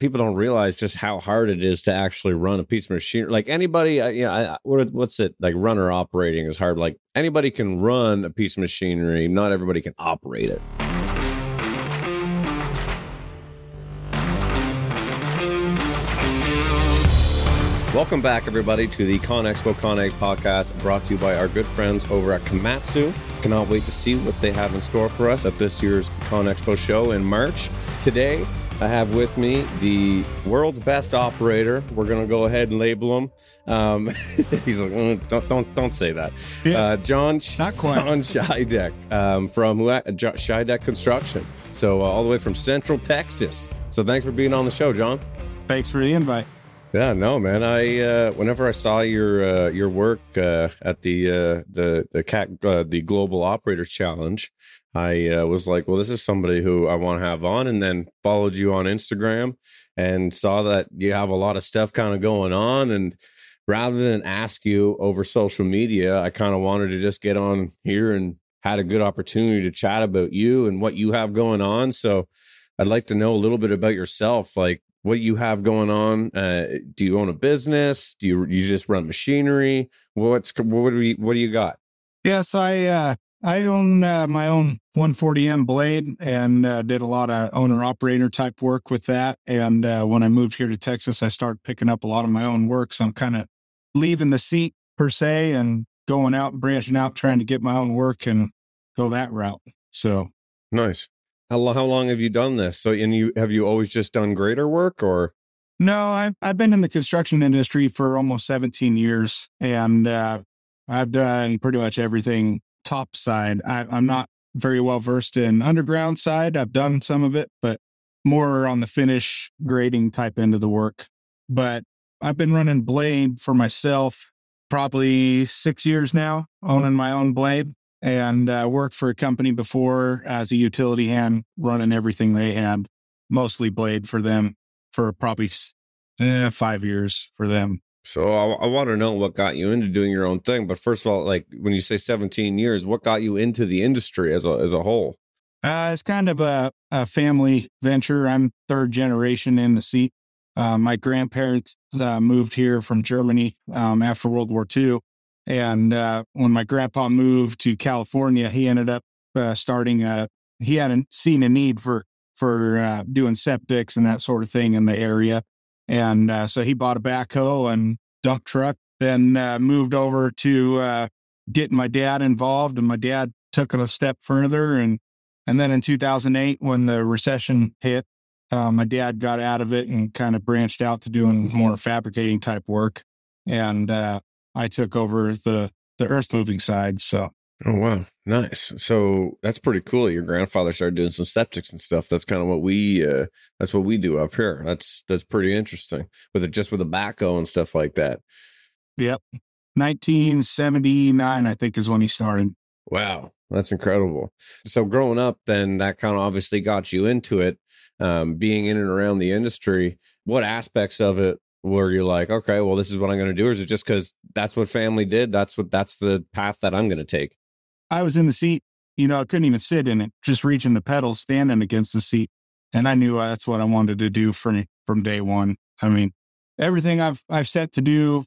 people don't realize just how hard it is to actually run a piece of machinery. Like anybody, uh, you know, I, what, what's it like? Runner operating is hard. Like anybody can run a piece of machinery. Not everybody can operate it. Welcome back, everybody, to the ConExpo ConAg podcast brought to you by our good friends over at Komatsu. Cannot wait to see what they have in store for us at this year's ConExpo show in March. Today, I have with me the world's best operator. We're going to go ahead and label him. Um, he's like, mm, don't, don't, don't say that. Yeah. Uh, John, Not quite. John Scheideck um, from Scheideck Construction. So uh, all the way from Central Texas. So thanks for being on the show, John. Thanks for the invite. Yeah, no, man. I uh, whenever I saw your uh, your work uh, at the uh, the the cat uh, the Global Operators Challenge, I uh, was like, well, this is somebody who I want to have on, and then followed you on Instagram and saw that you have a lot of stuff kind of going on, and rather than ask you over social media, I kind of wanted to just get on here and had a good opportunity to chat about you and what you have going on. So I'd like to know a little bit about yourself, like what you have going on. Uh, do you own a business? Do you you just run machinery? What's what do you what do you got? Yes, I uh, I own uh, my own 140M blade and uh, did a lot of owner operator type work with that. And uh, when I moved here to Texas, I started picking up a lot of my own work. So I'm kind of leaving the seat per se and going out and branching out, trying to get my own work and go that route. So Nice. How how long have you done this? So and you have you always just done grader work or No, I've I've been in the construction industry for almost 17 years, and uh, I've done pretty much everything top side. I, I'm not very well versed in underground side. I've done some of it, but more on the finish grading type end of the work. But I've been running blade for myself probably six years now, owning my own blade, and uh, worked for a company before as a utility hand, running everything they had, mostly blade for them for probably eh, five years for them. So I, I want to know what got you into doing your own thing. But first of all, like when you say 17 years, what got you into the industry as a as a whole? Uh, it's kind of a, a family venture. I'm third generation in the seat. Uh, my grandparents uh, moved here from Germany um, after World War II. And uh, when my grandpa moved to California, he ended up uh, starting a, he hadn't seen a need for, for uh, doing septics and that sort of thing in the area. And uh, so he bought a backhoe and dump truck, then uh, moved over to uh, getting my dad involved. And my dad took it a step further and and then in 2008, when the recession hit, uh, my dad got out of it and kind of branched out to doing more fabricating type work. And uh, I took over the, the earth moving side. So, Oh wow, nice. So that's pretty cool. Your grandfather started doing some septics and stuff. That's kind of what we uh that's what we do up here. That's that's pretty interesting. With it just with a backhoe and stuff like that. yep. 1979, I think, is when he started. Wow, that's incredible. So growing up, then that kind of obviously got you into it. Um, being in and around the industry, what aspects of it were you like, okay, well, this is what I'm going to do, or is it just because that's what family did? That's what that's the path that I'm going to take. I was in the seat, you know, I couldn't even sit in it, just reaching the pedals, standing against the seat. And I knew that's what I wanted to do from, from day one. I mean, everything I've, I've set to do,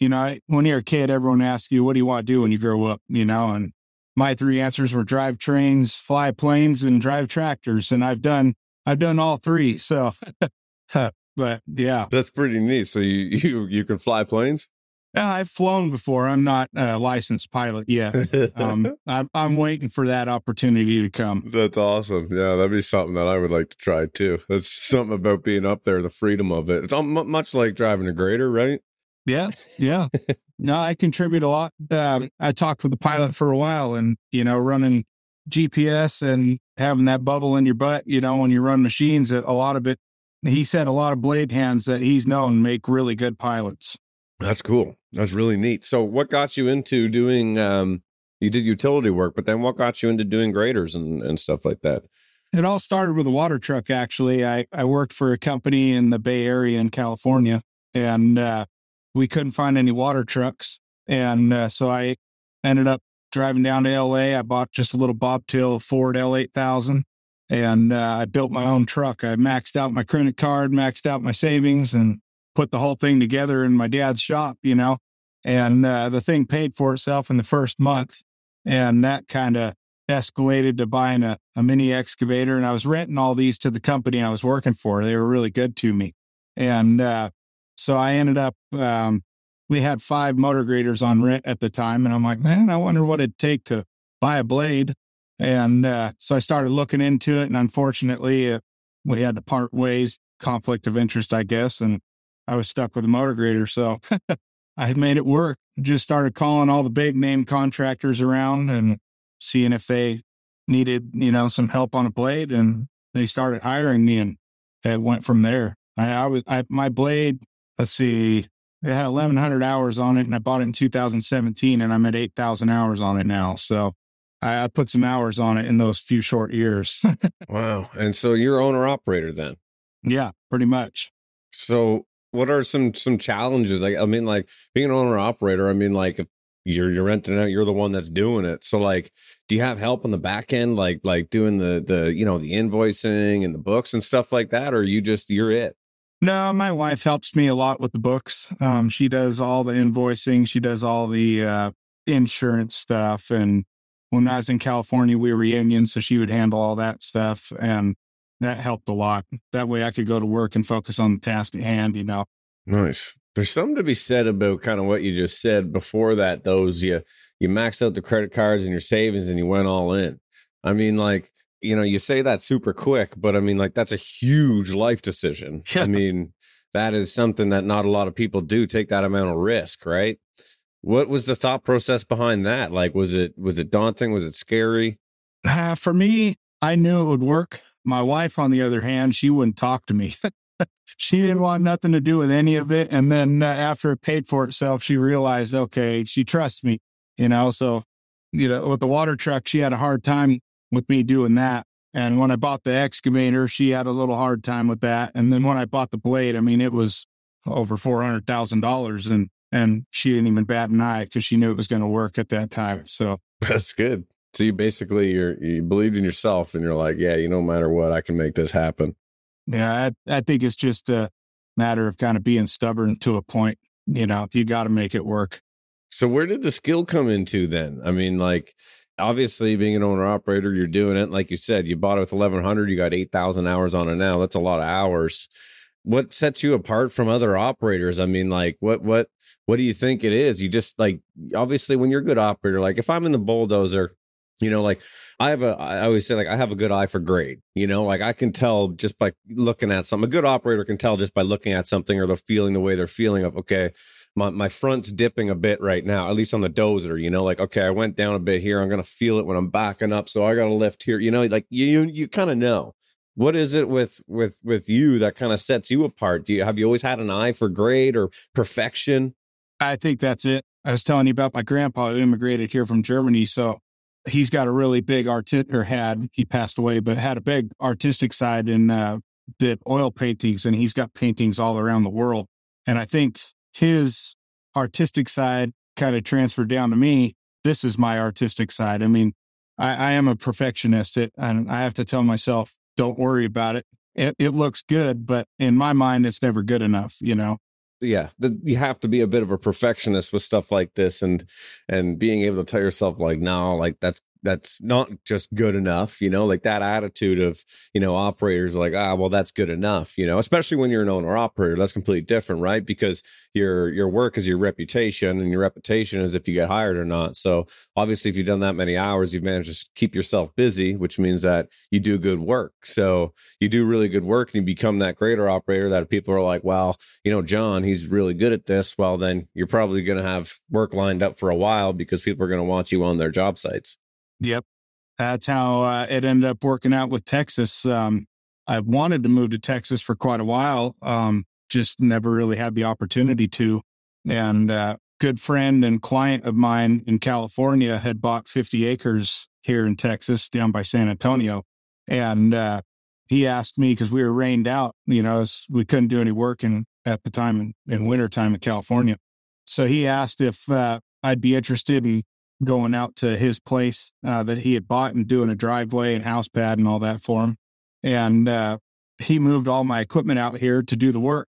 you know, I, when you're a kid, everyone asks you, what do you want to do when you grow up? You know, and my three answers were drive trains, fly planes and drive tractors. And I've done, I've done all three. So, but yeah, That's pretty neat. So you you you can fly planes. Yeah, I've flown before. I'm not a licensed pilot yet. Um, I'm, I'm waiting for that opportunity to come. That's awesome. Yeah, that'd be something that I would like to try too. That's something about being up there, the freedom of it. It's all, mu- much like driving a grader, right? Yeah, yeah. no, I contribute a lot. Um, I talked with the pilot for a while, and you know, running GPS and having that bubble in your butt. You know, when you run machines, a lot of it. He said a lot of blade hands that he's known make really good pilots. That's cool. That's really neat. So, what got you into doing? Um, you did utility work, but then what got you into doing graders and and stuff like that? It all started with a water truck, actually. I, I worked for a company in the Bay Area in California, and uh, we couldn't find any water trucks. And uh, so I ended up driving down to LA. I bought just a little bobtail Ford L8000 and uh, I built my own truck. I maxed out my credit card, maxed out my savings, and put the whole thing together in my dad's shop, you know. And uh, the thing paid for itself in the first month. And that kind of escalated to buying a, a mini excavator. And I was renting all these to the company I was working for. They were really good to me. And uh, so I ended up, um, we had five motor graders on rent at the time. And I'm like, man, I wonder what it'd take to buy a blade. And uh, so I started looking into it. And unfortunately, uh, we had to part ways, conflict of interest, I guess. And I was stuck with a motor grader. So I made it work. Just started calling all the big name contractors around and seeing if they needed, you know, some help on a blade. And they started hiring me and it went from there. I, I was, I, my blade, let's see, it had 1100 hours on it and I bought it in 2017 and I'm at 8,000 hours on it now. So I, I put some hours on it in those few short years. wow. And so you're owner operator then? Yeah, pretty much. So what are some some challenges? Like I mean, like being an owner operator. I mean, like if you're you're renting out, you're the one that's doing it. So like, do you have help on the back end, like like doing the the you know the invoicing and the books and stuff like that, or you just you're it? No, my wife helps me a lot with the books. Um, she does all the invoicing. She does all the uh, insurance stuff. And when I was in California, we were union, so she would handle all that stuff. And that helped a lot. That way I could go to work and focus on the task at hand, you know. Nice. There's something to be said about kind of what you just said before that. Those you you maxed out the credit cards and your savings and you went all in. I mean, like you know, you say that super quick, but I mean, like that's a huge life decision. I mean, that is something that not a lot of people do take that amount of risk, right? What was the thought process behind that? Like, was it was it daunting? Was it scary? Uh, for me, I knew it would work. My wife, on the other hand, she wouldn't talk to me. she didn't want nothing to do with any of it. And then uh, after it paid for itself, she realized, okay, she trusts me, you know? So, you know, with the water truck, she had a hard time with me doing that. And when I bought the excavator, she had a little hard time with that. And then when I bought the blade, I mean, it was over $400,000 and, and she didn't even bat an eye because she knew it was going to work at that time. So that's good. So you basically you're you believed in yourself and you're like, yeah, you no matter what, I can make this happen. Yeah, I, I think it's just a matter of kind of being stubborn to a point. You know, you got to make it work. So where did the skill come into then? I mean, like obviously being an owner operator, you're doing it. Like you said, you bought it with 1100, you got 8,000 hours on it now. That's a lot of hours. What sets you apart from other operators? I mean, like what, what, what do you think it is? You just like, obviously when you're a good operator, like if I'm in the bulldozer, you know like i have a i always say like i have a good eye for grade you know like i can tell just by looking at something a good operator can tell just by looking at something or the feeling the way they're feeling of okay my, my front's dipping a bit right now at least on the dozer you know like okay i went down a bit here i'm gonna feel it when i'm backing up so i gotta lift here you know like you you kind of know. What is it with with with you that kind of sets you apart? Do you have you always had an eye for grade or perfection? I think that's it. I was telling you about my grandpa who immigrated here from germany so he's got a really big artist or had he passed away, but had a big artistic side and uh, did oil paintings, and he's got paintings all around the world. And I think his artistic side kind of transferred down to me. This is my artistic side. I mean, I, I am a perfectionist, it, and I have to tell myself, don't worry about it. it. It looks good, but in my mind, it's never good enough. You know yeah the, you have to be a bit of a perfectionist with stuff like this and and being able to tell yourself like no like that's that's not just good enough, you know, like that attitude of, you know, operators like, ah, well, that's good enough, you know, especially when you're an owner operator, that's completely different, right? Because your your work is your reputation and your reputation is if you get hired or not. So obviously if you've done that many hours, you've managed to keep yourself busy, which means that you do good work. So you do really good work and you become that grader operator that people are like, well, you know, John, he's really good at this. Well, then you're probably going to have work lined up for a while because people are going to want you on their job sites. Yep. That's how uh, it ended up working out with Texas. Um, I wanted to move to Texas for quite a while, um, just never really had the opportunity to. And uh, good friend and client of mine in California had bought 50 acres here in Texas down by San Antonio. And uh, he asked me because we were rained out, you know, we couldn't do any work in, at the time in, in wintertime in California. So he asked if uh, I'd be interested in going out to his place uh, that he had bought and doing a driveway and house pad and all that for him. and uh, he moved all my equipment out here to do the work.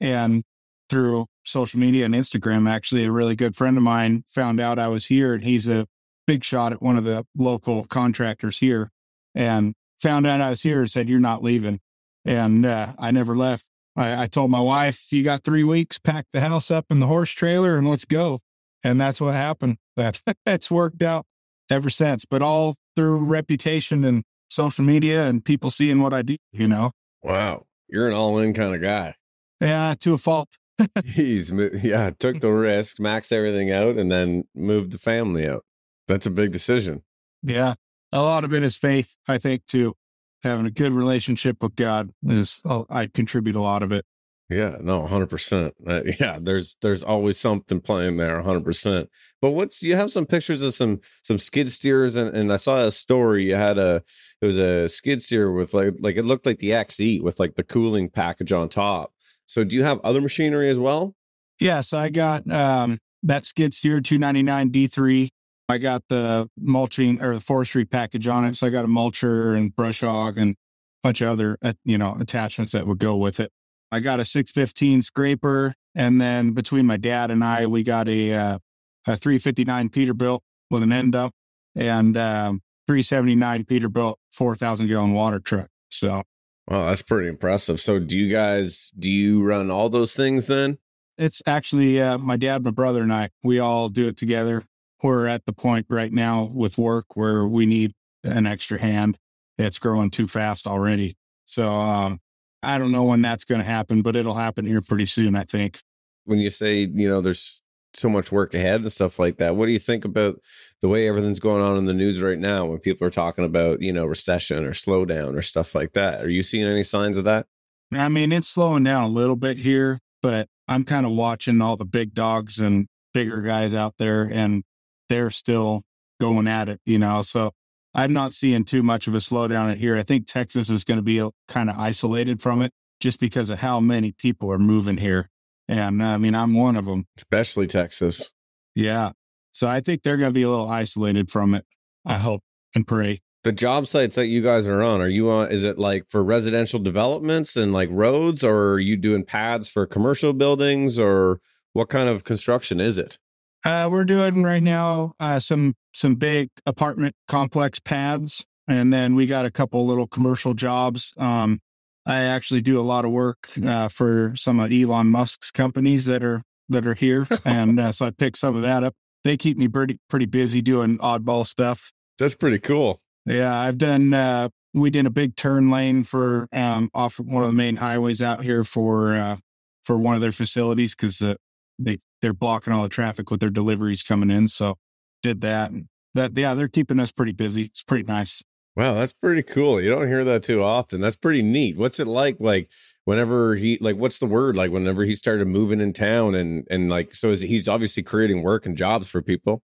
And through social media and Instagram, actually, a really good friend of mine found out I was here, and he's a big shot at one of the local contractors here, and found out I was here and said, "You're not leaving," and uh, I never left. I, I told my wife, "You got three weeks. Pack the house up in the horse trailer and let's go." And that's what happened. That that's worked out ever since. But all through reputation and social media and people seeing what I do. You know. Wow, you're an all-in kind of guy. Yeah, to a fault. He's yeah, took the risk, maxed everything out, and then moved the family out. That's a big decision. Yeah, a lot of it is faith. I think too, having a good relationship with God is. uh, I contribute a lot of it. Yeah, no, hundred uh, percent. Yeah, there's there's always something playing there, hundred percent. But what's you have some pictures of some some skid steers, and, and I saw a story. You had a it was a skid steer with like like it looked like the XE with like the cooling package on top. So do you have other machinery as well? Yes, I got um, that skid steer 299 D3. I got the mulching or the forestry package on it. So I got a mulcher and brush hog and a bunch of other, uh, you know, attachments that would go with it. I got a 615 scraper. And then between my dad and I, we got a, uh, a 359 Peterbilt with an end dump and um, 379 Peterbilt 4,000 gallon water truck. So Wow, that's pretty impressive. So do you guys do you run all those things then? It's actually uh, my dad, my brother, and I. We all do it together. We're at the point right now with work where we need an extra hand. It's growing too fast already. So um, I don't know when that's going to happen, but it'll happen here pretty soon, I think. When you say you know there's so much work ahead and stuff like that, what do you think about the way everything's going on in the news right now when people are talking about you know recession or slowdown or stuff like that? Are you seeing any signs of that? I mean, it's slowing down a little bit here, but I'm kind of watching all the big dogs and bigger guys out there, and they're still going at it, you know. So I'm not seeing too much of a slowdown here. I think Texas is going to be uh, kind of isolated from it just because of how many people are moving here. And I mean, I'm one of them. Especially Texas. Yeah. So I think they're going to be a little isolated from it. I hope and pray. The job sites that you guys are on, are you on? Is it like for residential developments and like roads, or are you doing pads for commercial buildings, or what kind of construction is it? Uh, we're doing right now uh, some some big apartment complex pads, and then we got a couple little commercial jobs. Um, I actually do a lot of work uh, for some of Elon Musk's companies that are that are here, and uh, so I pick some of that up. They keep me pretty pretty busy doing oddball stuff. That's pretty cool. Yeah, I've done. Uh, we did a big turn lane for um, off one of the main highways out here for uh, for one of their facilities because uh, they they're blocking all the traffic with their deliveries coming in. So did that. And that yeah, they're keeping us pretty busy. It's pretty nice. Wow, that's pretty cool. You don't hear that too often. That's pretty neat. What's it like? Like whenever he like, what's the word? Like whenever he started moving in town and and like, so is he's obviously creating work and jobs for people.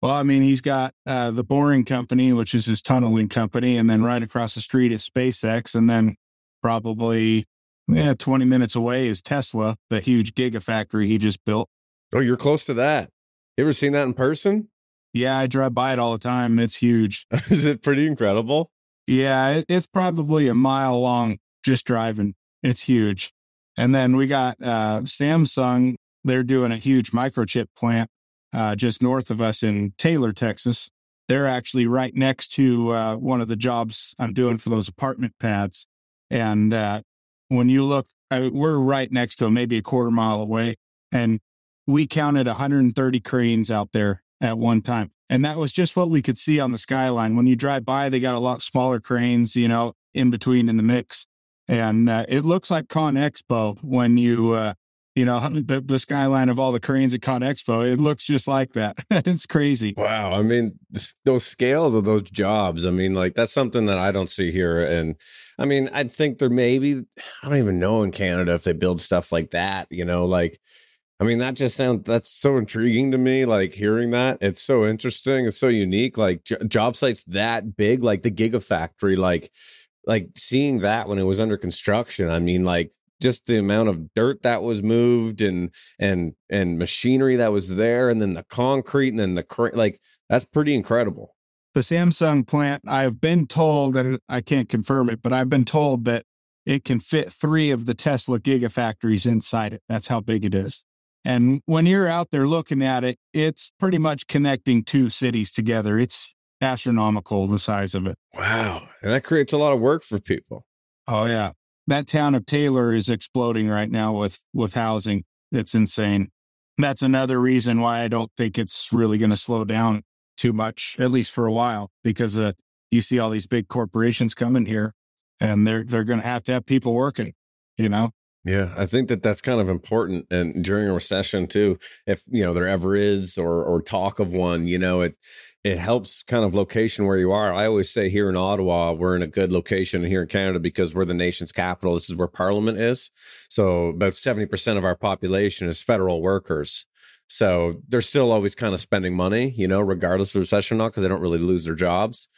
Well, I mean, he's got uh, the Boring Company, which is his tunneling company, and then right across the street is SpaceX, and then probably yeah, 20 minutes away is Tesla, the huge gigafactory he just built. Oh, you're close to that. You ever seen that in person? Yeah, I drive by it all the time. It's huge. is it pretty incredible? Yeah, it, it's probably a mile long just driving. It's huge. And then we got uh, Samsung. They're doing a huge microchip plant uh, just north of us in Taylor, Texas. They're actually right next to uh, one of the jobs I'm doing for those apartment pads. And uh, when you look, I, we're right next to them, maybe a quarter mile away. And we counted 130 cranes out there at one time. And that was just what we could see on the skyline. When you drive by, they got a lot smaller cranes, you know, in between in the mix. And uh, it looks like ConExpo when you, uh, you know, the, the skyline of all the cranes at ConExpo. It looks just like that. it's crazy. Wow. I mean, those scales of those jobs, I mean, like that's something that I don't see here. And I mean, I think there maybe, I don't even know in Canada if they build stuff like that, you know, like, I mean, that just sounds that's so intriguing to me. Like hearing that, it's so interesting. It's so unique. Like j- job sites that big, like the Gigafactory, like like seeing that when it was under construction. I mean, like just the amount of dirt that was moved and and and machinery that was there, and then the concrete, and then the cra- like that's pretty incredible. the Samsung plant, I've been told, and I can't confirm it, but I've been told that it can fit three of the Tesla gigafactories inside it. That's how big it is. And when you're out there looking at it, it's pretty much connecting two cities together. It's astronomical, the size of it. Wow. And that creates a lot of work for people. Oh, yeah. That town of Taylor is exploding right now with, with housing. It's insane. That's another reason why I don't think it's really going to slow down too much, at least for a while, because uh, you see all these big corporations coming here and they're they're going to have to have people working, you know. Yeah, I think that that's kind of important, and during a recession too, if you know there ever is or or talk of one, you know it it helps kind of location where you are. I always say here in Ottawa, we're in a good location here in Canada because we're the nation's capital. This is where Parliament is. So about seventy percent of our population is federal workers. So they're still always kind of spending money, you know, regardless of recession or not, because they don't really lose their jobs.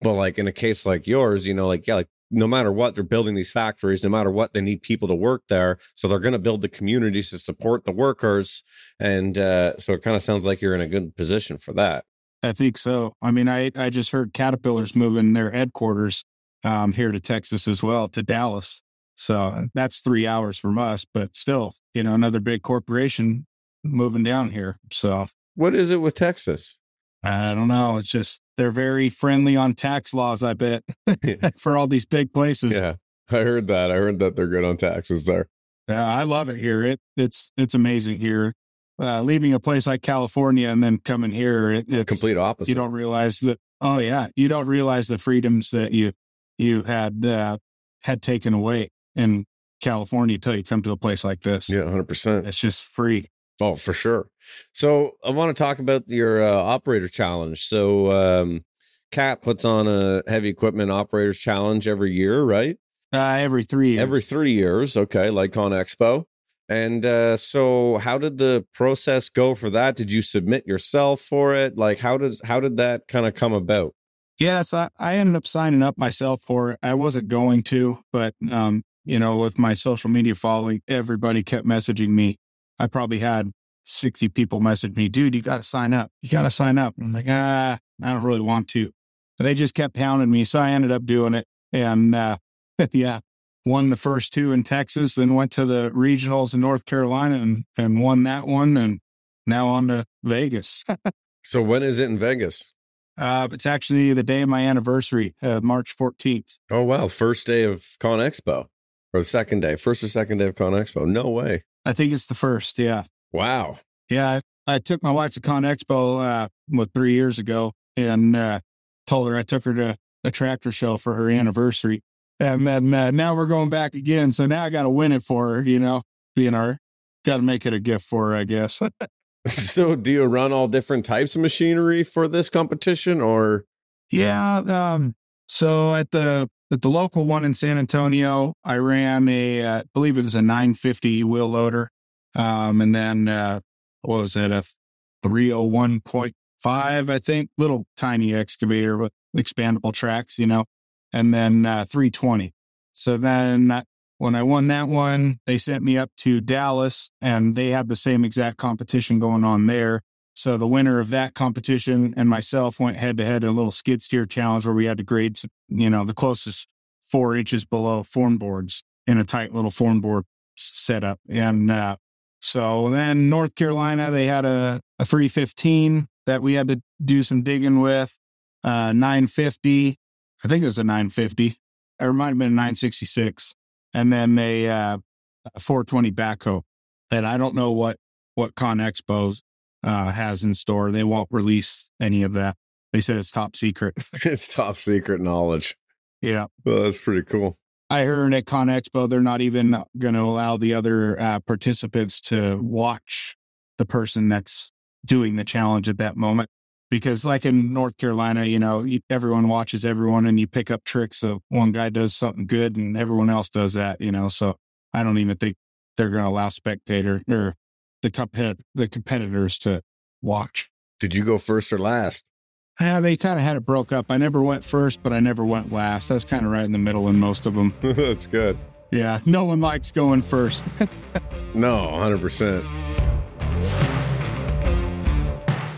But like in a case like yours, you know, like yeah, like no matter what, they're building these factories, no matter what, they need people to work there. So they're going to build the communities to support the workers. And uh, so it kind of sounds like you're in a good position for that. I think so. I mean, I, I just heard Caterpillar's moving their headquarters um, here to Texas as well, to Dallas. So that's three hours from us, but still, you know, another big corporation moving down here. So what is it with Texas? I don't know. It's just they're very friendly on tax laws, I bet, for all these big places. Yeah. I heard that. I heard that they're good on taxes there. Yeah, I love it here. It it's it's amazing here. Uh, leaving a place like California and then coming here, it, it's complete opposite. You don't realize that. Oh yeah, you don't realize the freedoms that you you had uh, had taken away in California until you come to a place like this. Yeah, hundred percent. It's just free. Oh, for sure. So I want to talk about your uh, operator challenge. So um, CAT puts on a heavy equipment operators challenge every year, right? Uh, every three years. Every three years. Okay, like ConExpo. And uh, so, how did the process go for that? Did you submit yourself for it? Like, how does how did that kind of come about? Yes, I, I ended up signing up myself for it. I wasn't going to, but um, you know, with my social media following, everybody kept messaging me I probably had 60 people messaged me, dude, you got to sign up. You got to sign up. I'm like, ah, I don't really want to. But they just kept pounding me. So I ended up doing it. And uh, yeah, won the first two in Texas, then went to the regionals in North Carolina and, and won that one. And now on to Vegas. so when is it in Vegas? Uh, it's actually the day of my anniversary, uh, March 14th. Oh, wow. First day of ConExpo or the second day, first or second day of ConExpo. No way. I think it's the first. Yeah. Wow. Yeah. I, I took my wife to ConExpo, uh, what, three years ago and, uh, told her I took her to a tractor show for her anniversary. And then uh, now we're going back again. So now I got to win it for her, you know, being our, got to make it a gift for her, I guess. so do you run all different types of machinery for this competition or? Yeah. Um, so at the at the local one in San Antonio, I ran a, uh, I believe it was a 950 wheel loader. Um, and then, uh, what was it? A 301.5, I think, little tiny excavator with expandable tracks, you know, and then, uh, 320. So then when I won that one, they sent me up to Dallas and they had the same exact competition going on there. So the winner of that competition and myself went head to head in a little skid steer challenge where we had to grade, you know, the closest four inches below form boards in a tight little form board setup. And uh, so then North Carolina, they had a, a 315 that we had to do some digging with, uh, 950. I think it was a 950. It might have been a 966. And then a, uh, a 420 backhoe. And I don't know what, what ConExpo uh, has in store. They won't release any of that. They said it's top secret. it's top secret knowledge. Yeah. Well, that's pretty cool. I heard at ConExpo, they're not even going to allow the other uh, participants to watch the person that's doing the challenge at that moment. Because, like in North Carolina, you know, everyone watches everyone and you pick up tricks of one guy does something good and everyone else does that, you know. So I don't even think they're going to allow spectator or the compet- the competitors to watch. Did you go first or last? Yeah, they kind of had it broke up. I never went first, but I never went last. I was kind of right in the middle in most of them. That's good. Yeah, no one likes going first. no, 100%.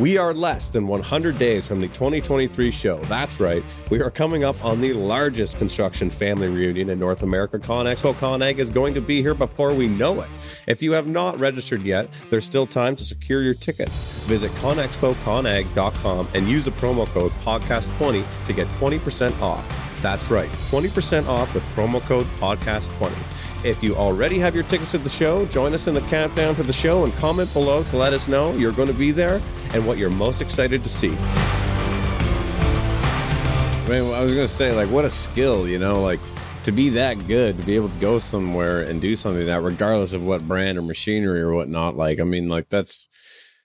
We are less than 100 days from the 2023 show. That's right. We are coming up on the largest construction family reunion in North America. ConExpo ConAg is going to be here before we know it. If you have not registered yet, there's still time to secure your tickets. Visit conexpoconag.com and use the promo code podcast20 to get 20% off. That's right, 20% off with promo code podcast20. If you already have your tickets to the show, join us in the countdown to the show and comment below to let us know you're going to be there and what you're most excited to see. I mean, I was going to say, like, what a skill, you know, like to be that good, to be able to go somewhere and do something that, regardless of what brand or machinery or whatnot, like, I mean, like, that's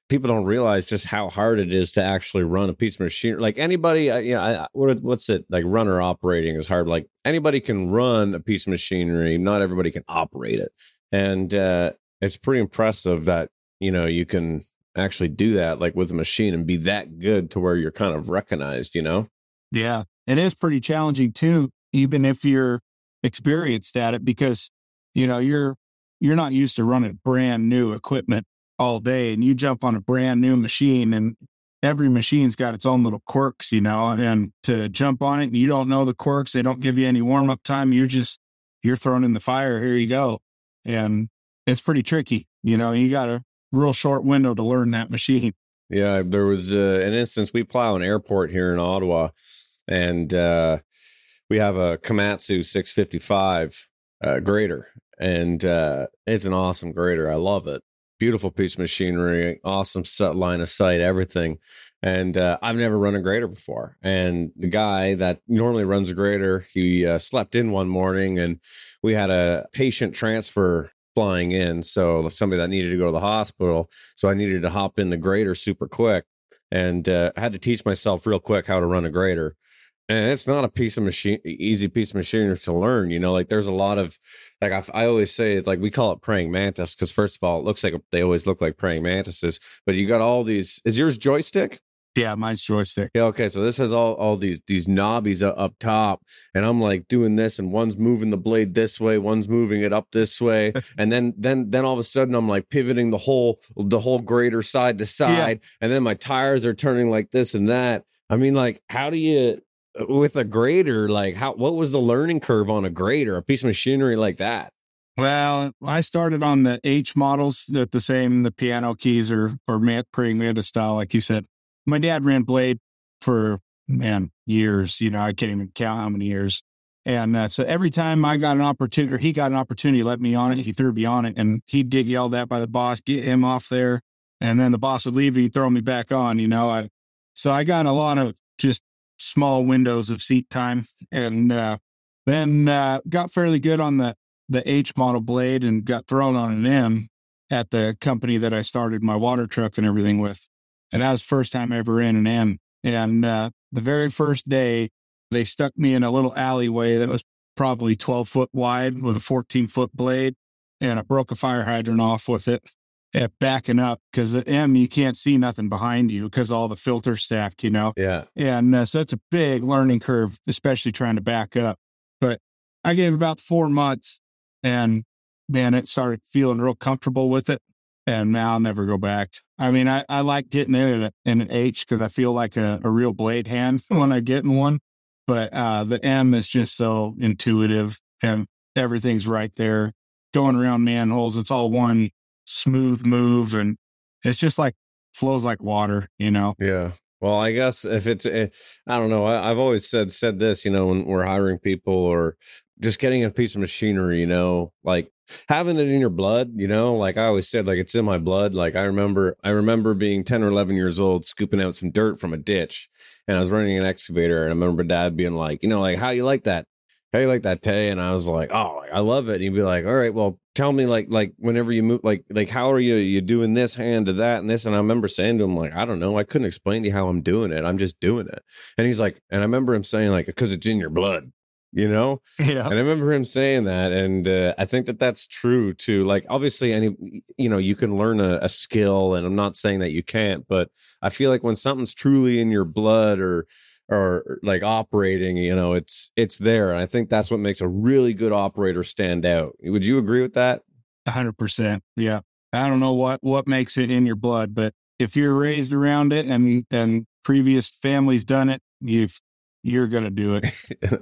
people don't realize just how hard it is to actually run a piece of machinery. Like anybody, uh, you know, what's it like? Runner operating is hard. Like anybody can run a piece of machinery. Not everybody can operate it, and uh, it's pretty impressive that you know you can actually do that, like with a machine, and be that good to where you're kind of recognized. You know? Yeah, it is pretty challenging too, even if you're experienced at it, because you know you're you're not used to running brand new equipment all day and you jump on a brand new machine and every machine's got its own little quirks, you know, and to jump on it and you don't know the quirks, they don't give you any warm up time. You're just, you're thrown in the fire. Here you go. And it's pretty tricky. You know, you got a real short window to learn that machine. Yeah. There was uh, an instance we plow an airport here in Ottawa and uh, we have a Komatsu 655 uh, grader and uh, it's an awesome grader. I love it beautiful piece of machinery, awesome set line of sight, everything. And uh, I've never run a grader before. And the guy that normally runs a grader, he uh, slept in one morning, and we had a patient transfer flying in. So somebody that needed to go to the hospital. So I needed to hop in the grader super quick, and uh, I had to teach myself real quick how to run a grader and it's not a piece of machine easy piece of machinery to learn you know like there's a lot of like i, I always say it's like we call it praying mantis because first of all it looks like they always look like praying mantises but you got all these is yours joystick? Yeah mine's joystick. Yeah okay so this has all all these these knobbies up top and i'm like doing this and one's moving the blade this way one's moving it up this way and then then then all of a sudden i'm like pivoting the whole the whole grader side to side yeah. and then my tires are turning like this and that. I mean like how do you with a grader, like how what was the learning curve on a grader, a piece of machinery like that? Well, I started on the H models, the, the same, the piano keys or or praying mantis style, like you said. My dad ran blade for man years. You know, I can't even count how many years. And uh, so every time I got an opportunity, or he got an opportunity, let me on it. He threw me on it, and he'd get yelled at by the boss, get him off there, and then the boss would leave, and he'd throw me back on. You know, I so I got a lot of just small windows of seat time, and uh, then uh, got fairly good on the the H model blade and got thrown on an M at the company that I started my water truck and everything with. And that was first time ever in an M. And uh, the very first day, they stuck me in a little alleyway that was probably 12 foot wide with a 14 foot blade. And I broke a fire hydrant off with it at backing up because the M you can't see nothing behind you because all the filter stacked, you know. Yeah, and uh, so it's a big learning curve, especially trying to back up. But I gave about four months, and man, it started feeling real comfortable with it, and now I'll never go back. I mean, I, I like getting in, a, in an H because I feel like a, a real blade hand when I get in one. But uh, the M is just so intuitive, and everything's right there. Going around manholes, it's all one smooth move and it's just like flows like water, you know? Yeah. Well, I guess if it's, eh, I don't know. I, have always said said this, you know, when we're hiring people or just getting a piece of machinery, you know, like having it in your blood, you know, like I always said, like it's in my blood. Like I remember, I remember being ten or eleven years old, scooping out some dirt from a ditch, and I was running an excavator, and I remember Dad being like, you know, like how you like that? How you like that Tay? And I was like, oh, I love it. And he'd be like, all right, well, tell me like like whenever you move like like how are you you doing this hand to that and this and I remember saying to him like I don't know I couldn't explain to you how I'm doing it I'm just doing it and he's like and I remember him saying like because it's in your blood you know yeah and I remember him saying that and uh, I think that that's true too like obviously any you know you can learn a, a skill and I'm not saying that you can't but I feel like when something's truly in your blood or or like operating you know it's it's there and i think that's what makes a really good operator stand out would you agree with that 100% yeah i don't know what what makes it in your blood but if you're raised around it and and previous families done it, you've you're gonna do it.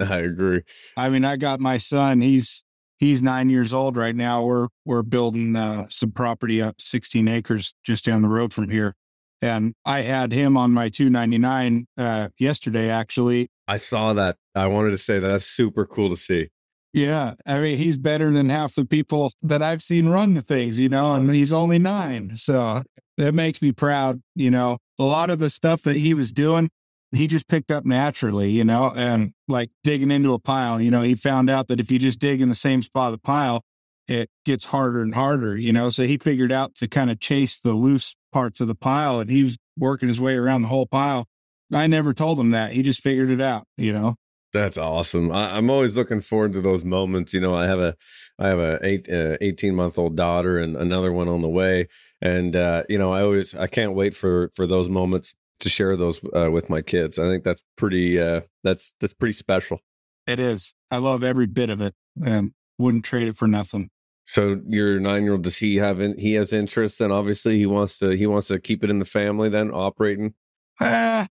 I agree. I mean, I got my son. He's he's nine years old right now. We're we're building uh, some property up 16 acres just down the road from here, and I had him on my 299 uh, yesterday. Actually, I saw that. I wanted to say that. that's super cool to see. Yeah, I mean, he's better than half the people that I've seen run the things, you know, and he's only nine, so that makes me proud. You know, a lot of the stuff that he was doing, he just picked up naturally, you know, and like digging into a pile, you know, he found out that if you just dig in the same spot of the pile, it gets harder and harder, you know. So he figured out to kind of chase the loose parts of the pile and he was working his way around the whole pile. I never told him that. He just figured it out, you know. That's awesome. I, am always looking forward to those moments. You know, I have a, I have a eight, uh, 18 month old daughter and another one on the way. And, uh, you know, I always, I can't wait for, for those moments to share those uh, with my kids. I think that's pretty, uh, that's, that's pretty special. It is. I love every bit of it and wouldn't trade it for nothing. So your nine year old, does he have, in, he has interest and obviously he wants to, he wants to keep it in the family then operating? Ah,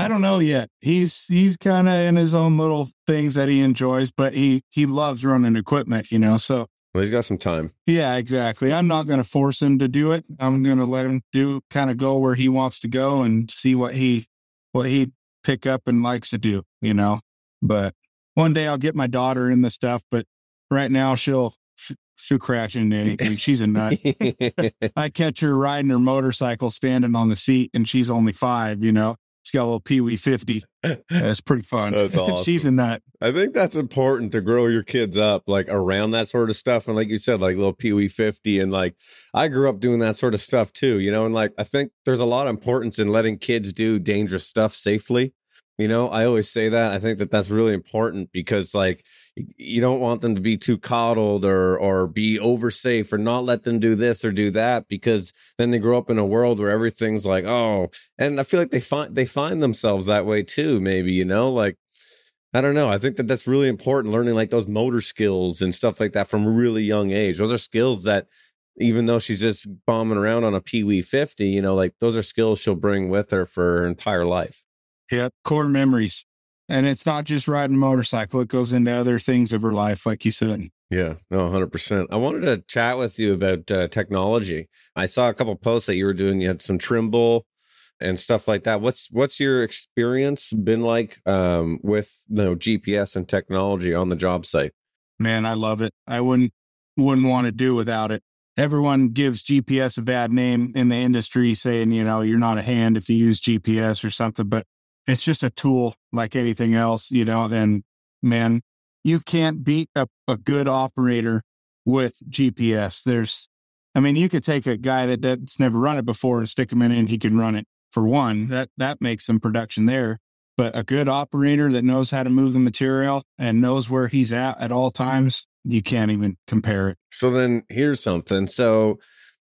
I don't know yet. He's he's kind of in his own little things that he enjoys, but he he loves running equipment, you know. So well, he's got some time. Yeah, exactly. I'm not going to force him to do it. I'm going to let him do kind of go where he wants to go and see what he what he pick up and likes to do, you know. But one day I'll get my daughter in the stuff, but right now she'll she'll crash into anything. She's a nut. I catch her riding her motorcycle standing on the seat and she's only 5, you know. She's got a little Pee Wee 50. That's pretty fun. That's awesome. She's a nut. I think that's important to grow your kids up like around that sort of stuff. And like you said, like little Pee Wee 50. And like I grew up doing that sort of stuff too, you know, and like I think there's a lot of importance in letting kids do dangerous stuff safely. You know, I always say that. I think that that's really important because, like, you don't want them to be too coddled or or be over safe or not let them do this or do that because then they grow up in a world where everything's like, oh, and I feel like they find they find themselves that way too. Maybe you know, like I don't know. I think that that's really important. Learning like those motor skills and stuff like that from a really young age. Those are skills that even though she's just bombing around on a Pee Wee 50, you know, like those are skills she'll bring with her for her entire life. Yep. Core memories. And it's not just riding a motorcycle, it goes into other things of her life, like you said. Yeah, no, 100%. I wanted to chat with you about uh, technology. I saw a couple posts that you were doing. You had some Trimble and stuff like that. What's what's your experience been like um, with you know, GPS and technology on the job site? Man, I love it. I wouldn't wouldn't want to do without it. Everyone gives GPS a bad name in the industry, saying you know you're not a hand if you use GPS or something. But it's just a tool like anything else, you know, and man, you can't beat a, a good operator with GPS. There's, I mean, you could take a guy that, that's never run it before and stick him in and he can run it for one. That, that makes some production there. But a good operator that knows how to move the material and knows where he's at at all times, you can't even compare it. So then here's something. So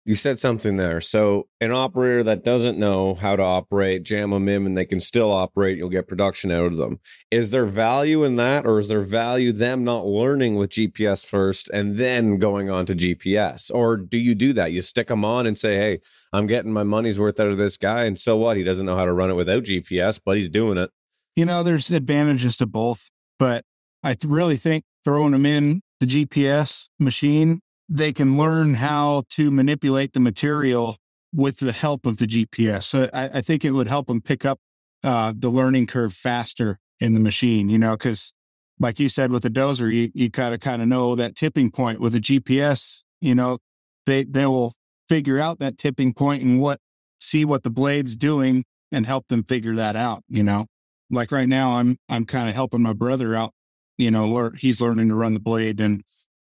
you said something there. So an operator that doesn't know how to operate, jam them in and they can still operate, you'll get production out of them. Is there value in that or is there value them not learning with GPS first and then going on to GPS? Or do you do that? You stick them on and say, "Hey, I'm getting my money's worth out of this guy and so what? He doesn't know how to run it without GPS, but he's doing it." You know, there's advantages to both, but I really think throwing them in the GPS machine they can learn how to manipulate the material with the help of the GPS. So I, I think it would help them pick up uh, the learning curve faster in the machine, you know, because like you said with the dozer, you, you gotta kind of know that tipping point with a GPS, you know, they, they will figure out that tipping point and what, see what the blade's doing and help them figure that out, you know, like right now I'm, I'm kind of helping my brother out, you know, learn, he's learning to run the blade and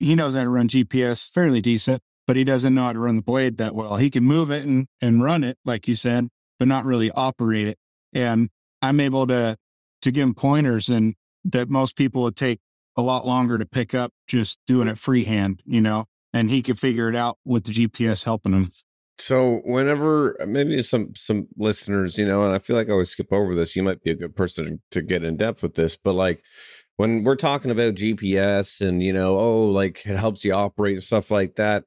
he knows how to run GPS fairly decent, but he doesn't know how to run the blade that well. He can move it and, and run it, like you said, but not really operate it. And I'm able to to give him pointers and that most people would take a lot longer to pick up just doing it freehand, you know, and he could figure it out with the GPS helping him. So whenever uh, maybe some some listeners, you know, and I feel like I always skip over this, you might be a good person to get in depth with this, but like when we're talking about GPS and you know, oh, like it helps you operate and stuff like that,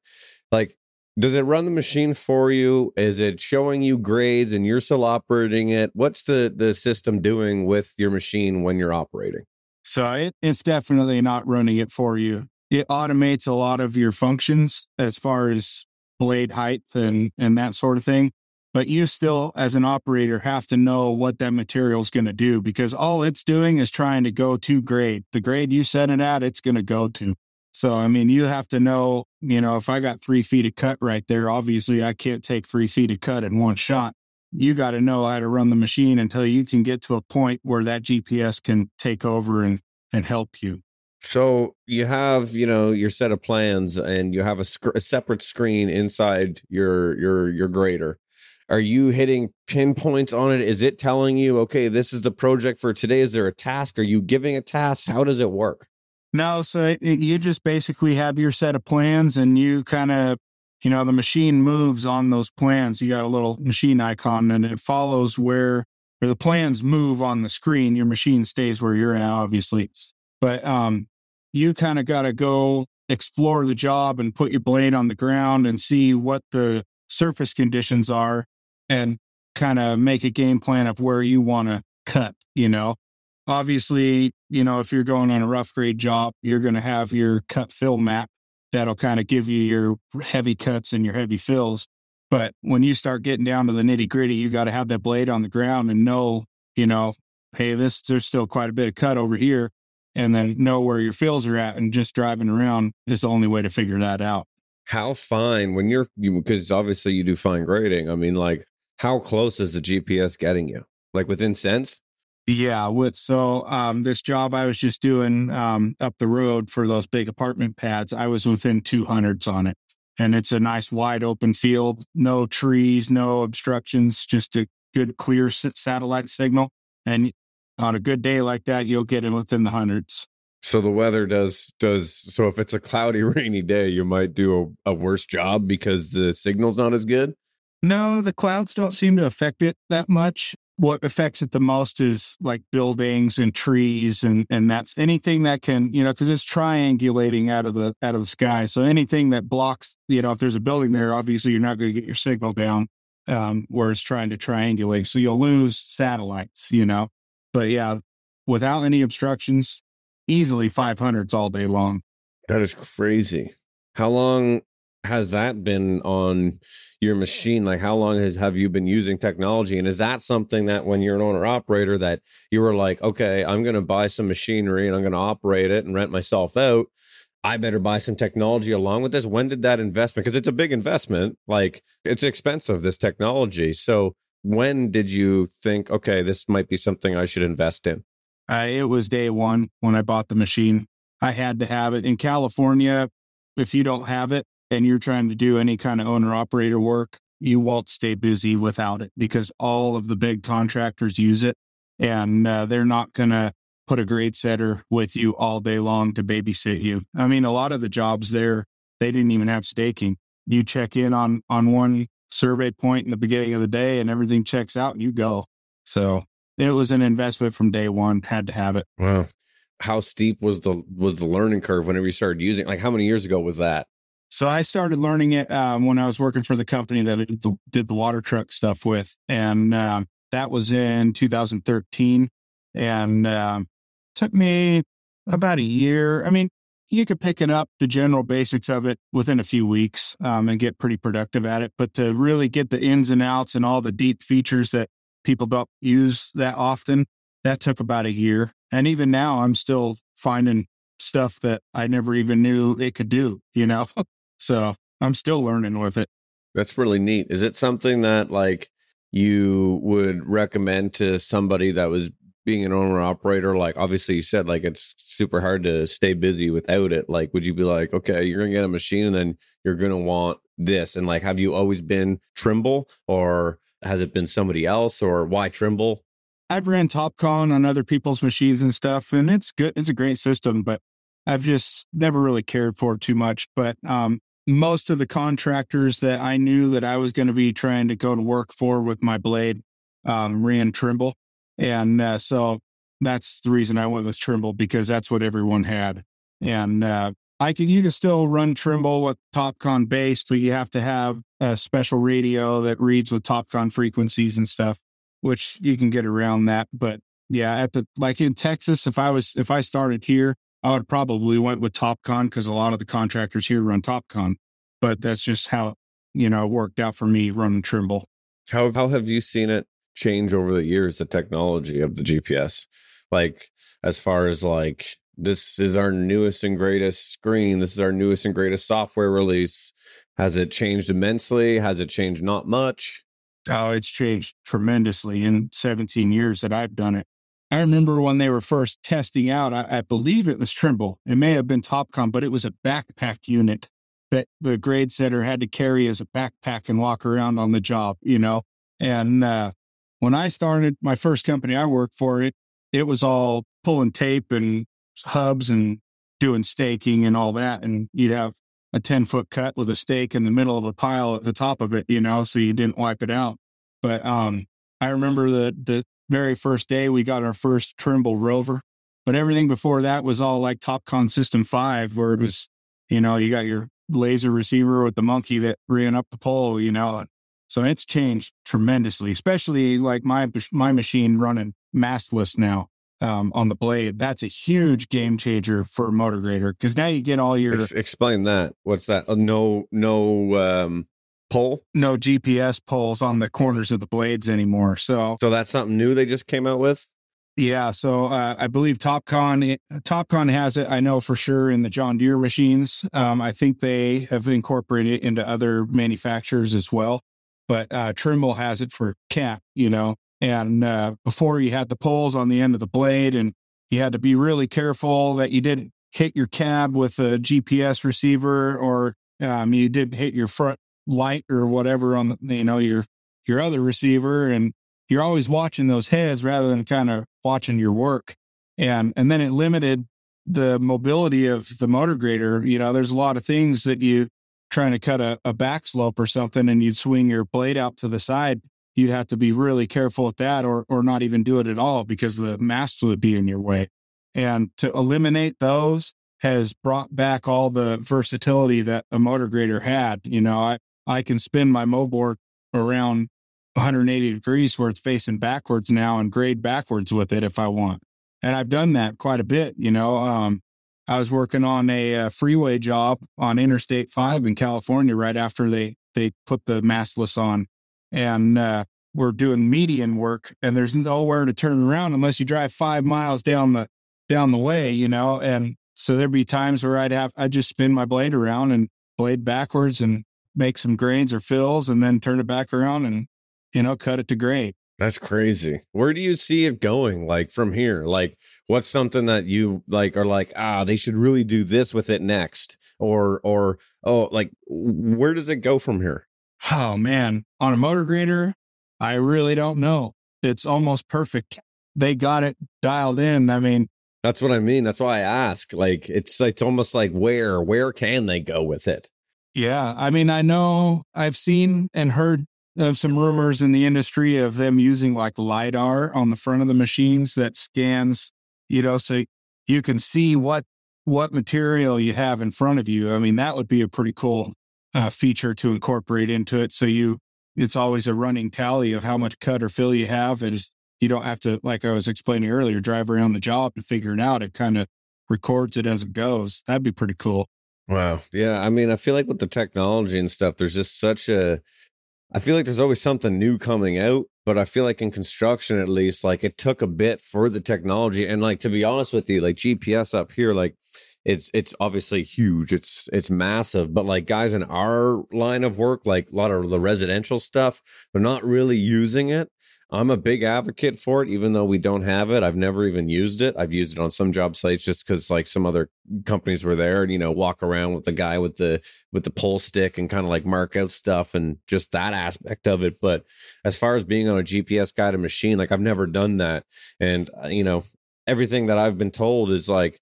like Does it run the machine for you? Is it showing you grades and you're still operating it? What's the the system doing with your machine when you're operating? So it, it's definitely not running it for you. It automates a lot of your functions as far as blade height and and that sort of thing. But you still, as an operator, have to know what that material is going to do because all it's doing is trying to go to grade. The grade you set it at, it's going to go to. So, I mean, you have to know, you know, if I got three feet of cut right there, obviously I can't take three feet of cut in one shot. You got to know how to run the machine until you can get to a point where that GPS can take over and, and help you. So you have, you know, your set of plans and you have a, sc- a separate screen inside your your your grader are you hitting pinpoints on it? Is it telling you, okay, this is the project for today? Is there a task? Are you giving a task? How does it work? No, so it, you just basically have your set of plans and you kind of, you know, the machine moves on those plans. You got a little machine icon and it follows where, where the plans move on the screen. Your machine stays where you're at, obviously. But um, you kind of got to go explore the job and put your blade on the ground and see what the surface conditions are and kind of make a game plan of where you want to cut, you know. Obviously, you know, if you're going on a rough grade job, you're going to have your cut fill map that'll kind of give you your heavy cuts and your heavy fills. But when you start getting down to the nitty gritty, you got to have that blade on the ground and know, you know, hey, this, there's still quite a bit of cut over here. And then know where your fills are at and just driving around is the only way to figure that out. How fine when you're, because you, obviously you do fine grading. I mean, like, how close is the GPS getting you? Like within cents? Yeah, with so um, this job I was just doing um, up the road for those big apartment pads, I was within two hundreds on it, and it's a nice wide open field, no trees, no obstructions, just a good clear satellite signal. And on a good day like that, you'll get in within the hundreds. So the weather does does so if it's a cloudy, rainy day, you might do a, a worse job because the signal's not as good. No, the clouds don't seem to affect it that much. What affects it the most is like buildings and trees and and that's anything that can, you know, because it's triangulating out of the out of the sky. So anything that blocks, you know, if there's a building there, obviously you're not going to get your signal down um, where it's trying to triangulate. So you'll lose satellites, you know. But yeah, without any obstructions, easily 500s all day long. That is crazy. How long has that been on your machine? Like how long has have you been using technology? And is that something that when you're an owner operator that you were like okay i'm going to buy some machinery and i'm going to operate it and rent myself out. I better buy some technology along with this. When did that investment because it's a big investment like it's expensive this technology. So when did you think okay this might be something i should invest in uh, it was day one when i bought the machine. I had to have it. In california if you don't have it and you're trying to do any kind of owner operator work, you won't stay busy without it because all of the big contractors use it and uh, they're not going to put a grade setter with you all day long to babysit you. I mean, a lot of the jobs there, they didn't even have staking. You check in on on one survey point in the beginning of the day and everything checks out and you go. So it was an investment from day one, had to have it. Wow. How steep was the was the learning curve whenever you started using like how many years ago was that? So I started learning it um, when I was working for the company that I did the water truck stuff with, and um, that was in 2013. And um, took me about a year. I mean, you could pick it up the general basics of it within a few weeks um, and get pretty productive at it. But to really get the ins and outs and all the deep features that people don't use that often, that took about a year. And even now, I'm still finding stuff that I never even knew it could do, you know? So I'm still learning with it. That's really neat. Is it something that like you would recommend to somebody that was being an owner operator? Like obviously you said like it's super hard to stay busy without it. Like would you be like, okay, you're gonna get a machine and then you're gonna want this? And like have you always been Trimble or has it been somebody else or why Trimble? I've ran Topcon on other people's machines and stuff, and it's good. It's a great system, but I've just never really cared for it too much. But um, most of the contractors that I knew that I was going to be trying to go to work for with my blade um, ran Trimble. And uh, so that's the reason I went with Trimble because that's what everyone had. And uh, I can you can still run Trimble with Topcon base, but you have to have a special radio that reads with Topcon frequencies and stuff, which you can get around that. But yeah, at the like in Texas, if I was if I started here, I would probably went with Topcon because a lot of the contractors here run Topcon. But that's just how you know it worked out for me running Trimble. How how have you seen it change over the years? The technology of the GPS, like as far as like this is our newest and greatest screen. This is our newest and greatest software release. Has it changed immensely? Has it changed not much? Oh, it's changed tremendously in 17 years that I've done it. I remember when they were first testing out, I, I believe it was Trimble. It may have been Topcon, but it was a backpack unit that the grade setter had to carry as a backpack and walk around on the job, you know? And uh, when I started my first company I worked for, it it was all pulling tape and hubs and doing staking and all that. And you'd have a 10 foot cut with a stake in the middle of a pile at the top of it, you know, so you didn't wipe it out. But um, I remember the, the very first day we got our first Trimble rover, but everything before that was all like Topcon System 5, where it was, you know, you got your laser receiver with the monkey that ran up the pole, you know. So it's changed tremendously, especially like my my machine running mastless now um, on the blade. That's a huge game changer for motor grader because now you get all your Ex- explain that. What's that? Uh, no, no um, pole. No GPS poles on the corners of the blades anymore. So, so that's something new they just came out with. Yeah, so uh, I believe Topcon Topcon has it. I know for sure in the John Deere machines. Um, I think they have incorporated it into other manufacturers as well. But uh, Trimble has it for Cat. You know, and uh, before you had the poles on the end of the blade, and you had to be really careful that you didn't hit your cab with a GPS receiver, or um, you didn't hit your front light or whatever on the, you know your your other receiver, and you're always watching those heads rather than kind of watching your work. And and then it limited the mobility of the motor grader. You know, there's a lot of things that you trying to cut a, a back slope or something, and you'd swing your blade out to the side you'd have to be really careful with that or or not even do it at all because the mast would be in your way. And to eliminate those has brought back all the versatility that a motor grader had. You know, I, I can spin my moldboard around 180 degrees where it's facing backwards now and grade backwards with it if I want. And I've done that quite a bit. You know, um, I was working on a, a, uh, freeway job on Interstate 5 in California right after they, they put the mastless on and uh, we're doing median work and there's nowhere to turn around unless you drive five miles down the down the way you know and so there'd be times where i'd have i'd just spin my blade around and blade backwards and make some grains or fills and then turn it back around and you know cut it to grade that's crazy. Where do you see it going? Like from here? Like what's something that you like are like, ah, they should really do this with it next? Or or oh, like where does it go from here? Oh man, on a motor grader, I really don't know. It's almost perfect. They got it dialed in. I mean, that's what I mean. That's why I ask. Like it's it's almost like where where can they go with it? Yeah, I mean, I know I've seen and heard of some rumors in the industry of them using like lidar on the front of the machines that scans, you know, so you can see what what material you have in front of you. I mean, that would be a pretty cool uh, feature to incorporate into it. So you, it's always a running tally of how much cut or fill you have. And you don't have to, like I was explaining earlier, drive around the job to figure it out. It kind of records it as it goes. That'd be pretty cool. Wow. Yeah. I mean, I feel like with the technology and stuff, there's just such a, I feel like there's always something new coming out, but I feel like in construction, at least, like it took a bit for the technology. And like, to be honest with you, like GPS up here, like it's it's obviously huge it's it's massive but like guys in our line of work like a lot of the residential stuff they're not really using it i'm a big advocate for it even though we don't have it. I've never even used it. I've used it on some job sites just because like some other companies were there and you know walk around with the guy with the with the pole stick and kind of like mark out stuff and just that aspect of it. But as far as being on a gps guided machine like i've never done that. And uh, you know everything that i've been told is like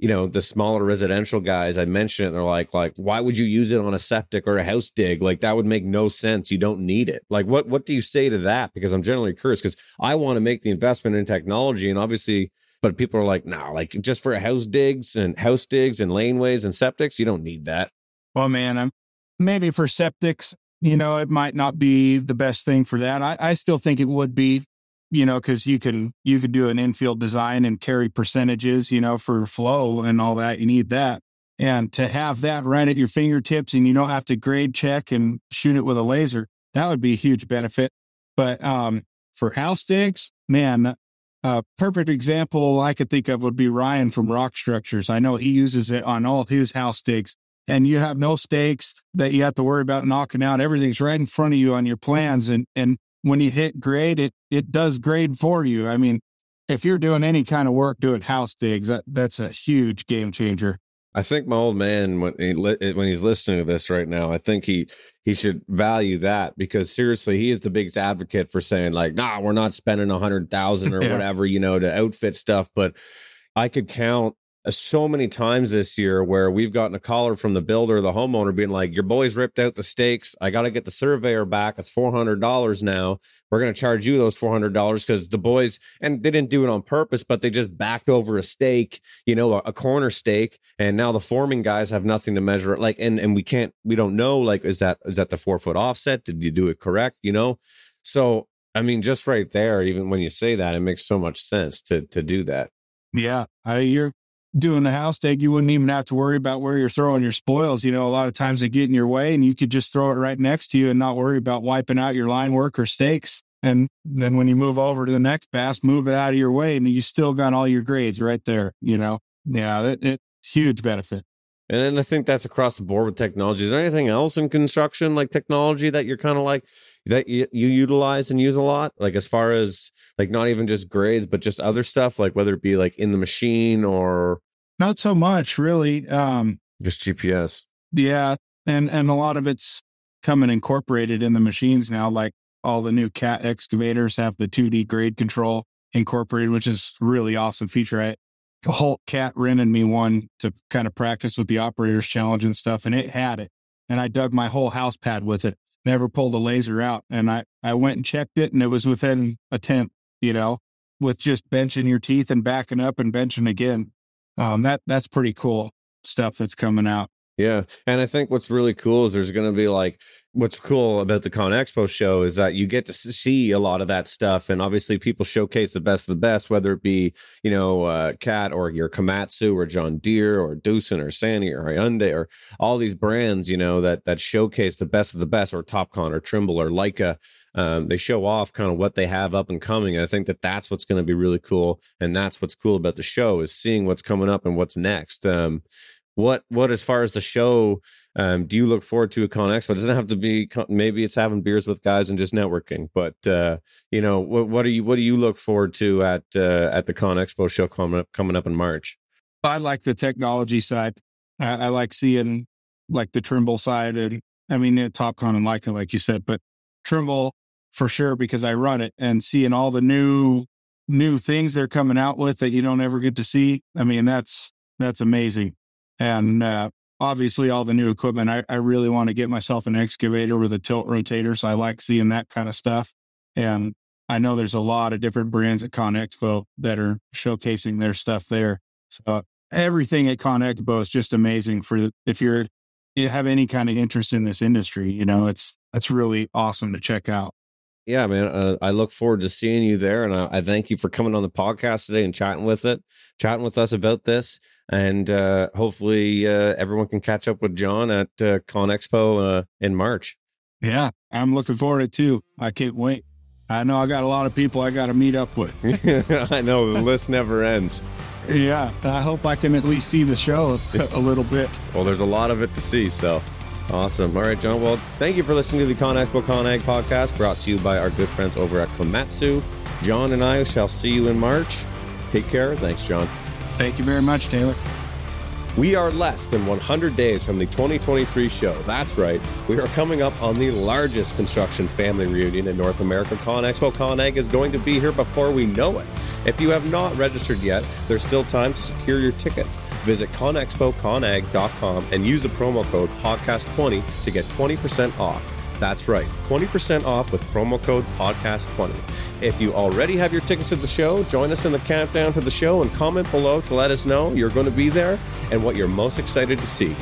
you know the smaller residential guys i mentioned it they're like like why would you use it on a septic or a house dig like that would make no sense you don't need it like what what do you say to that because i'm generally curious because i want to make the investment in technology and obviously But people are like, nah, like just for house digs and house digs and laneways and septics, you don't need that. Well, man, I'm maybe for septics, you know, it might not be the best thing for that. I, I still think it would be, you know, because you can you could do an infield design and carry percentages, you know, for flow and all that. You need that. And to have that right at your fingertips and you don't have to grade check and shoot it with a laser, that would be a huge benefit. But um, for house digs, man, a perfect example I could think of would be Ryan from Rock Structures. I know he uses it on all his house digs, and you have no stakes that you have to worry about knocking out. Everything's right in front of you on your plans, and and when you hit grade, it it does grade for you. I mean, if you're doing any kind of work doing house digs, that, that's a huge game changer. I think my old man when he eh, when he's listening to this right now, I think he he should value that because seriously, he is the biggest advocate for saying like, nah, we're not spending a hundred thousand or yeah. whatever, you know, to outfit stuff. But I could count Uh, so many times this year where we've gotten a caller from the builder, the homeowner being like, Your boys ripped out the stakes. I got to get the surveyor back. It's $400 now. We're going to charge you those $400 because the boys, and they didn't do it on purpose, but they just backed over a stake, you know, a, a, corner stake. And now the forming guys have nothing to measure it. Like, and, and we can't, we don't know, like, is that, is that the four foot offset? Did you do it correct? You know? So, I mean, just right there, even when you say that, it makes so much sense to, to do that. Yeah, I, you're doing a house dig, you wouldn't even have to worry about where you're throwing your spoils. You know, a lot of times they get in your way and you could just throw it right next to you and not worry about wiping out your line work or stakes. And then when you move over to the next pass, move it out of your way and you still got all your grades right there, you know? Yeah, it, it's huge benefit. And I think that's across the board with technology. Is there anything else in construction like technology that you're kind of like that you, you utilize and use a lot? Like as far as like not even just grades, but just other stuff, like whether it be like in the machine or not so much really. Um just GPS. Yeah. And and a lot of it's coming incorporated in the machines now, like all the new cat excavators have the 2D grade control incorporated, which is really awesome feature. I Holt Cat rented me one to kind of practice with the operators challenge and stuff, and it had it. And I dug my whole house pad with it. Never pulled a laser out. And I, I went and checked it, and it was within a tenth, you know, with just benching your teeth and backing up and benching again. Um, that that's pretty cool stuff that's coming out. Yeah. And I think what's really cool is there's going to be like, what's cool about the ConExpo show is that you get to see a lot of that stuff. And obviously, people showcase the best of the best, whether it be, you know, uh, Cat or your Komatsu or John Deere or Doosan or Sany or Hyundai or all these brands, you know, that that showcase the best of the best or Topcon or Trimble or Leica. Um, they show off kind of what they have up and coming. And I think that that's what's going to be really cool. And that's what's cool about the show is seeing what's coming up and what's next. Um, what what as far as the show um, do you look forward to a ConExpo? It doesn't have to be maybe it's having beers with guys and just networking but uh, you know what, what do you what do you look forward to at uh, at the ConExpo show coming up coming up in march? I like the technology side. I, I like seeing like the trimble side and i mean topcon and leica like you said but trimble for sure because i run it and seeing all the new new things they're coming out with that you don't ever get to see i mean that's that's amazing and uh, obviously all the new equipment. I, I really want to get myself an excavator with a tilt rotator. So I like seeing that kind of stuff. And I know there's a lot of different brands at ConExpo that are showcasing their stuff there. So everything at ConExpo is just amazing for if you're you have any kind of interest in this industry. You know, it's that's really awesome to check out. Yeah, man. Uh, I look forward to seeing you there, and I, I, thank you for coming on the podcast today and chatting with it, chatting with us about this and uh, hopefully uh, everyone can catch up with John at uh, ConExpo uh, in March. Yeah, I'm looking forward to it too. I can't wait. I know I got a lot of people I got to meet up with. I know the list never ends. Yeah, I hope I can at least see the show a little bit. well, there's a lot of it to see, so awesome. All right, John. Well, thank you for listening to the ConExpo Con Ag podcast brought to you by our good friends over at Komatsu. John and I shall see you in March. Take care. Thanks, John. Thank you very much, Taylor. We are less than 100 days from the 2023 show. That's right. We are coming up on the largest construction family reunion in North America. ConExpo Con Ag is going to be here before we know it. If you have not registered yet, there's still time to secure your tickets. Visit conexpoconag.com and use the promo code podcast20 to get 20% off. That's right, 20% off with promo code podcast20. If you already have your tickets to the show, join us in the countdown to the show and comment below to let us know you're going to be there and what you're most excited to see.